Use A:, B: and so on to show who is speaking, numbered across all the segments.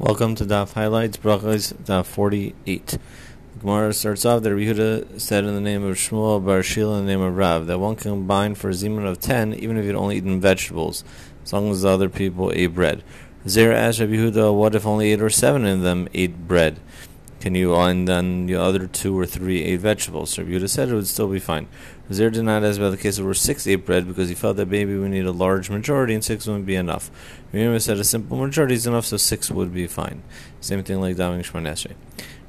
A: Welcome to Daf Highlights, Brachos, Daf 48. The Gemara starts off that Yehuda said in the name of Shmuel Bar Shila in the name of Rav that one can combine for a zimun of 10 even if you'd only eaten vegetables, as long as the other people ate bread. Zera asked Rabbi Yehuda, what if only 8 or 7 of them ate bread? Can you, and then the other 2 or 3 ate vegetables? So Rabbi Yehuda said it would still be fine. Did not ask about the case where 6 ate bread because he felt that maybe we need a large majority and 6 wouldn't be enough. Remember, said a simple majority is enough, so six would be fine. Same thing like Daving Shmonesre.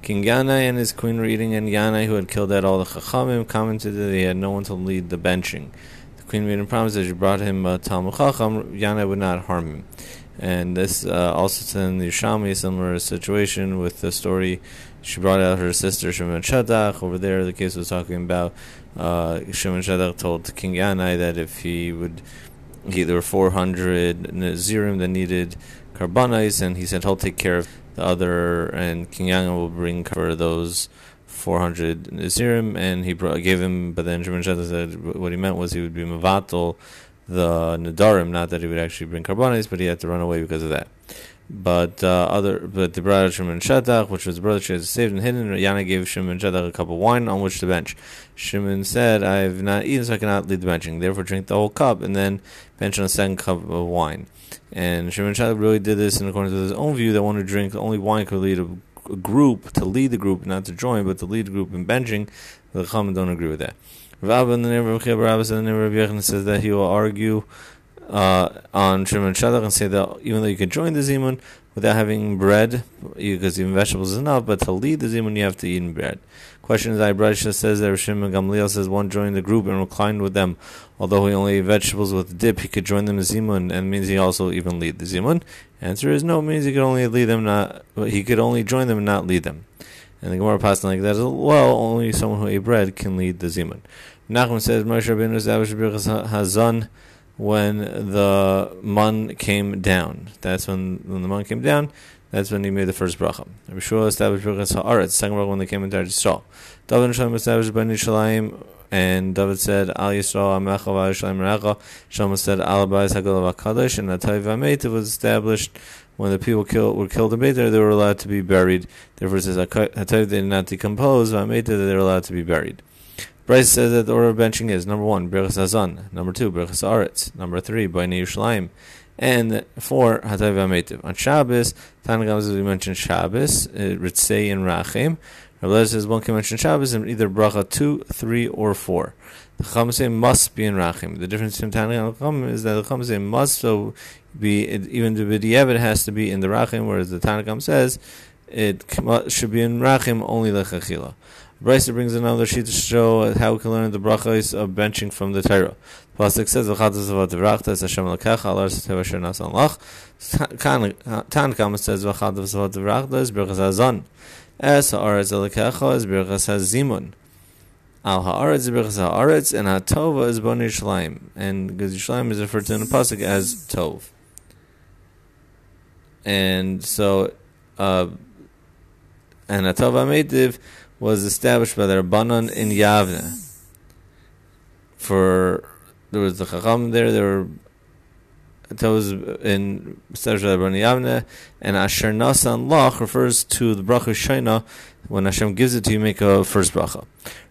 A: King Yanai and his queen were eating, and Yanai, who had killed out all the Chachamim, commented that he had no one to lead the benching. The queen made him promise that if she brought him a Talmud Chacham, Yanai would not harm him. And this uh, also in the Yerushalmi, similar situation with the story. She brought out her sister Shimon Shatach. Over there, the case was talking about uh, Shimon Shatach told King Yanai that if he would he, there were 400 Nazirim that needed Karbanis, and he said I'll take care of the other, and King Yang will bring for those 400 Nazirim, and he brought, gave him, but then Shimon said what he meant was he would be Mavatal the Nadarim, not that he would actually bring Karbanis, but he had to run away because of that. But uh, other, but the brother Shimon Shatach, which was the brother she had saved and hidden, Yanai gave Shimon Shatach a cup of wine on which to bench. Shimon said, "I have not eaten, so I cannot lead the benching. Therefore, drink the whole cup and then bench on a second cup of wine." And Shimon Shatach really did this in accordance with his own view that one who drinks only wine could lead a, a group to lead the group, not to join, but to lead the group in benching. The Chachamim don't agree with that. Rav in the name of Rabbis in the name of Yechon says that he will argue uh, on Shimon Shatach and say that even though you can join the Zimun without having bread, because even vegetables is enough, but to lead the Zimun you have to eat bread. Question is, Ibrahim says that Shimon Gamliel says one joined the group and reclined with them, although he only ate vegetables with dip, he could join them in Zimun, and means he also even lead the Zimun. Answer is no, means he could only lead them, not he could only join them and not lead them. And the Gemara passed like that as well. Only someone who ate bread can lead the Zimun. Nachman says Moshe Rabbeinu established Hazan when the mun came down. That's when, when the mun came down. That's when he made the first bracha. Rabbi Shua established Birchas Haaretz, second bracha when they came into Yisrael. David and Shalom established Ben Yishalayim, and David said, Al Yisrael Amecha V'Yishalayim Recha. Shalom said, Al Abayis Hagalav HaKadosh, and Atay V'Ameitiv was established when the people kill, were killed in Beitar, they were allowed to be buried. Therefore it says, Atay they did not decompose, V'Ameitiv, they were allowed to be buried. Bryce says that the order of benching is number one, Birchas Hazan, number two, Birchas Aretz, number three, Bnei Yerushalayim, and four, Hatay V'Ameitiv. On Shabbos, Tanakam as we mentioned Shabbos, uh, Ritzei and Rachim. Rabbi says one can mention Shabbos in either bracha two, three, or four. The Chama must be in Rachim. The difference between Tanakam and Chama is that the Chama must so be even the B'diavad has to be in the Rachim, whereas the Tanakam says it should be in Rachim only the Chachila. Bryce brings another sheet to show how we can learn the brachos of benching from the Torah. The Pasuk says, "V'chatas avat vrachtas Hashem lekecha alar setev asher nasan lach." Tan says, "V'chatas avat vrachtas birchas hazan." Es haaretz lekecha is birchas hazimun. Al haaretz birchas haaretz, and hatova is bon Yishleim, and because Yishleim is referred to in the pasuk as tov. And so, uh, and hatova meitiv was established by the Rabbanon in Yavne. For there was the Chacham there, there were in established by the Yavne, and Asher Nasan Lach refers to the bracha Shaina. When Hashem gives it to you, make a first bracha.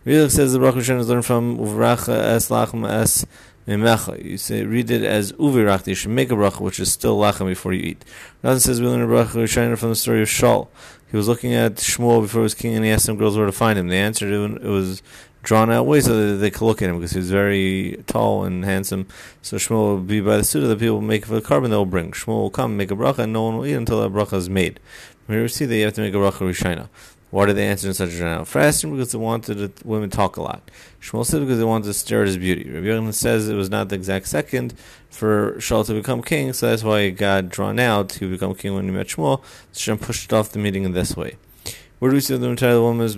A: Really says the bracha Shaina is learned from Uvracha Es Lachem Es. You say read it as Uvirachta. You should make a bracha which is still lachem before you eat. Another says we learn a bracha from the story of Shaul. He was looking at Shmuel before he was king, and he asked some girls where to find him. They answered it, it was drawn out way so that they could look at him because he was very tall and handsome. So Shmuel will be by the suit of the people make for the carbon they'll bring. Shmuel will come, make a bracha, and no one will eat until that bracha is made. Here we see that you have to make a bracha rishina. Why did they answer in such a general fashion? Because they wanted the women talk a lot. Shmuel said because they wanted to stir his beauty. Rabbi Yochanan says it was not the exact second for Shaul to become king, so that's why he got drawn out. Would become king when he met Shmuel. So Shem pushed off the meeting in this way. Where do we see the entire woman is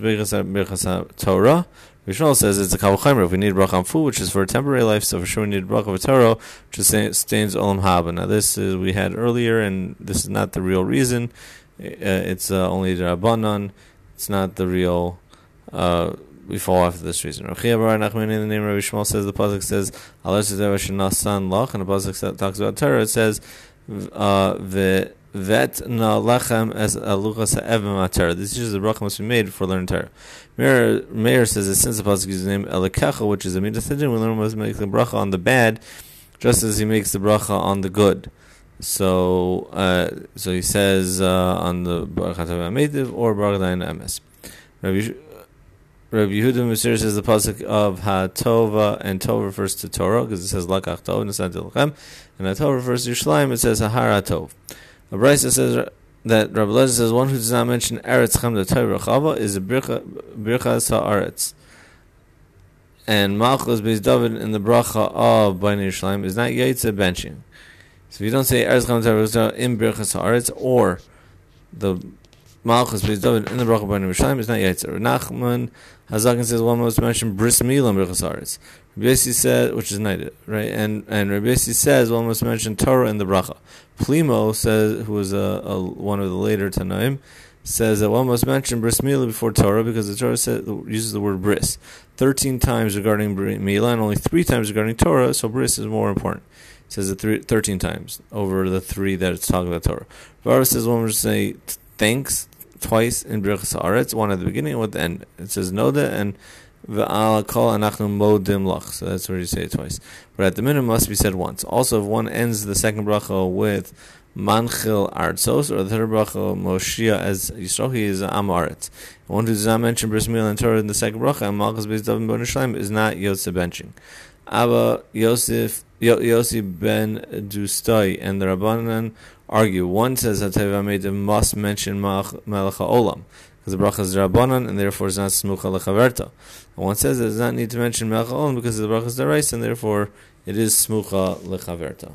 A: Torah? Says it's a kal vachomer. If we need bracha on food, which is for a temporary life, so for sure we need bracha of Torah, which is stains olam haba. Now this is we had earlier, and this is not the real reason. Uh, it's uh, only the rabbanon. It's not the real. Uh, we fall after this reason. in the name of Rabbi Shmuel says the pasuk says Allah Nasan Lach, and the pasuk talks about Torah. It says uh, the vet na lechem as aluchas ha'ev This is the bracha must be made for learning Torah. Meir, Meir says that since the pasuk the name elikecha, which is a midas we learn must make the bracha on the bad, just as he makes the bracha on the good. So, uh, so he says uh, on the bracha mediv or bracha emes. Rabbi Rabbi Yehuda Masir says the pasuk of Ha-Tova and Tov refers to Torah because it says Lakach Tov and and Ha-Tov refers to Yerushalayim. It says Hahara Tov. A Brisa says that Rabbi Lezer says one who does not mention Eretz Chem the Torah Chava is a Birchas Haaretz. And Malchus Beis David in the bracha of Bnei Yerushalayim is not Yaitze benching. So if you don't say Eretz Chem the in Birchas Haaretz or the Malchus Beis in the bracha Bnei Yerushalayim is not Yaitze. Nachman Hazakin says one must mention Bris Milam Birchas Haaretz. Rabbi said, which is night, right? And and Rabbi says one must mention Torah in the bracha. Plimo says, who was a, a, one of the later Tanaim, says that one must mention bris milah before Torah because the Torah says, uses the word bris thirteen times regarding milah and only three times regarding Torah. So bris is more important. Says it thirteen times over the three that it's talking about Torah. Vara says one must say thanks twice in Birchas Haaretz, one at the beginning and one at the end. It says Noda and Ve'ala kol anachnu modim lach. So that's where you say it twice. But at the minimum must be said once. Also, if one ends the second bracha with manchil artzos, or the third bracha moshia as Yisrochi is amaretz. One who does not mention bris milah and Torah in the second bracha and malchus beis David is not yotze benching. Abba Yosef Yossi ben Dustai and the Rabbanan argue. One says that Teva must mention Melech Olam because the bracha is Rabbanan and therefore it's not Smucha Lechaverta. And one says it does not need to mention Melech Olam because the bracha is Darais and therefore it is Smucha Lechaverta.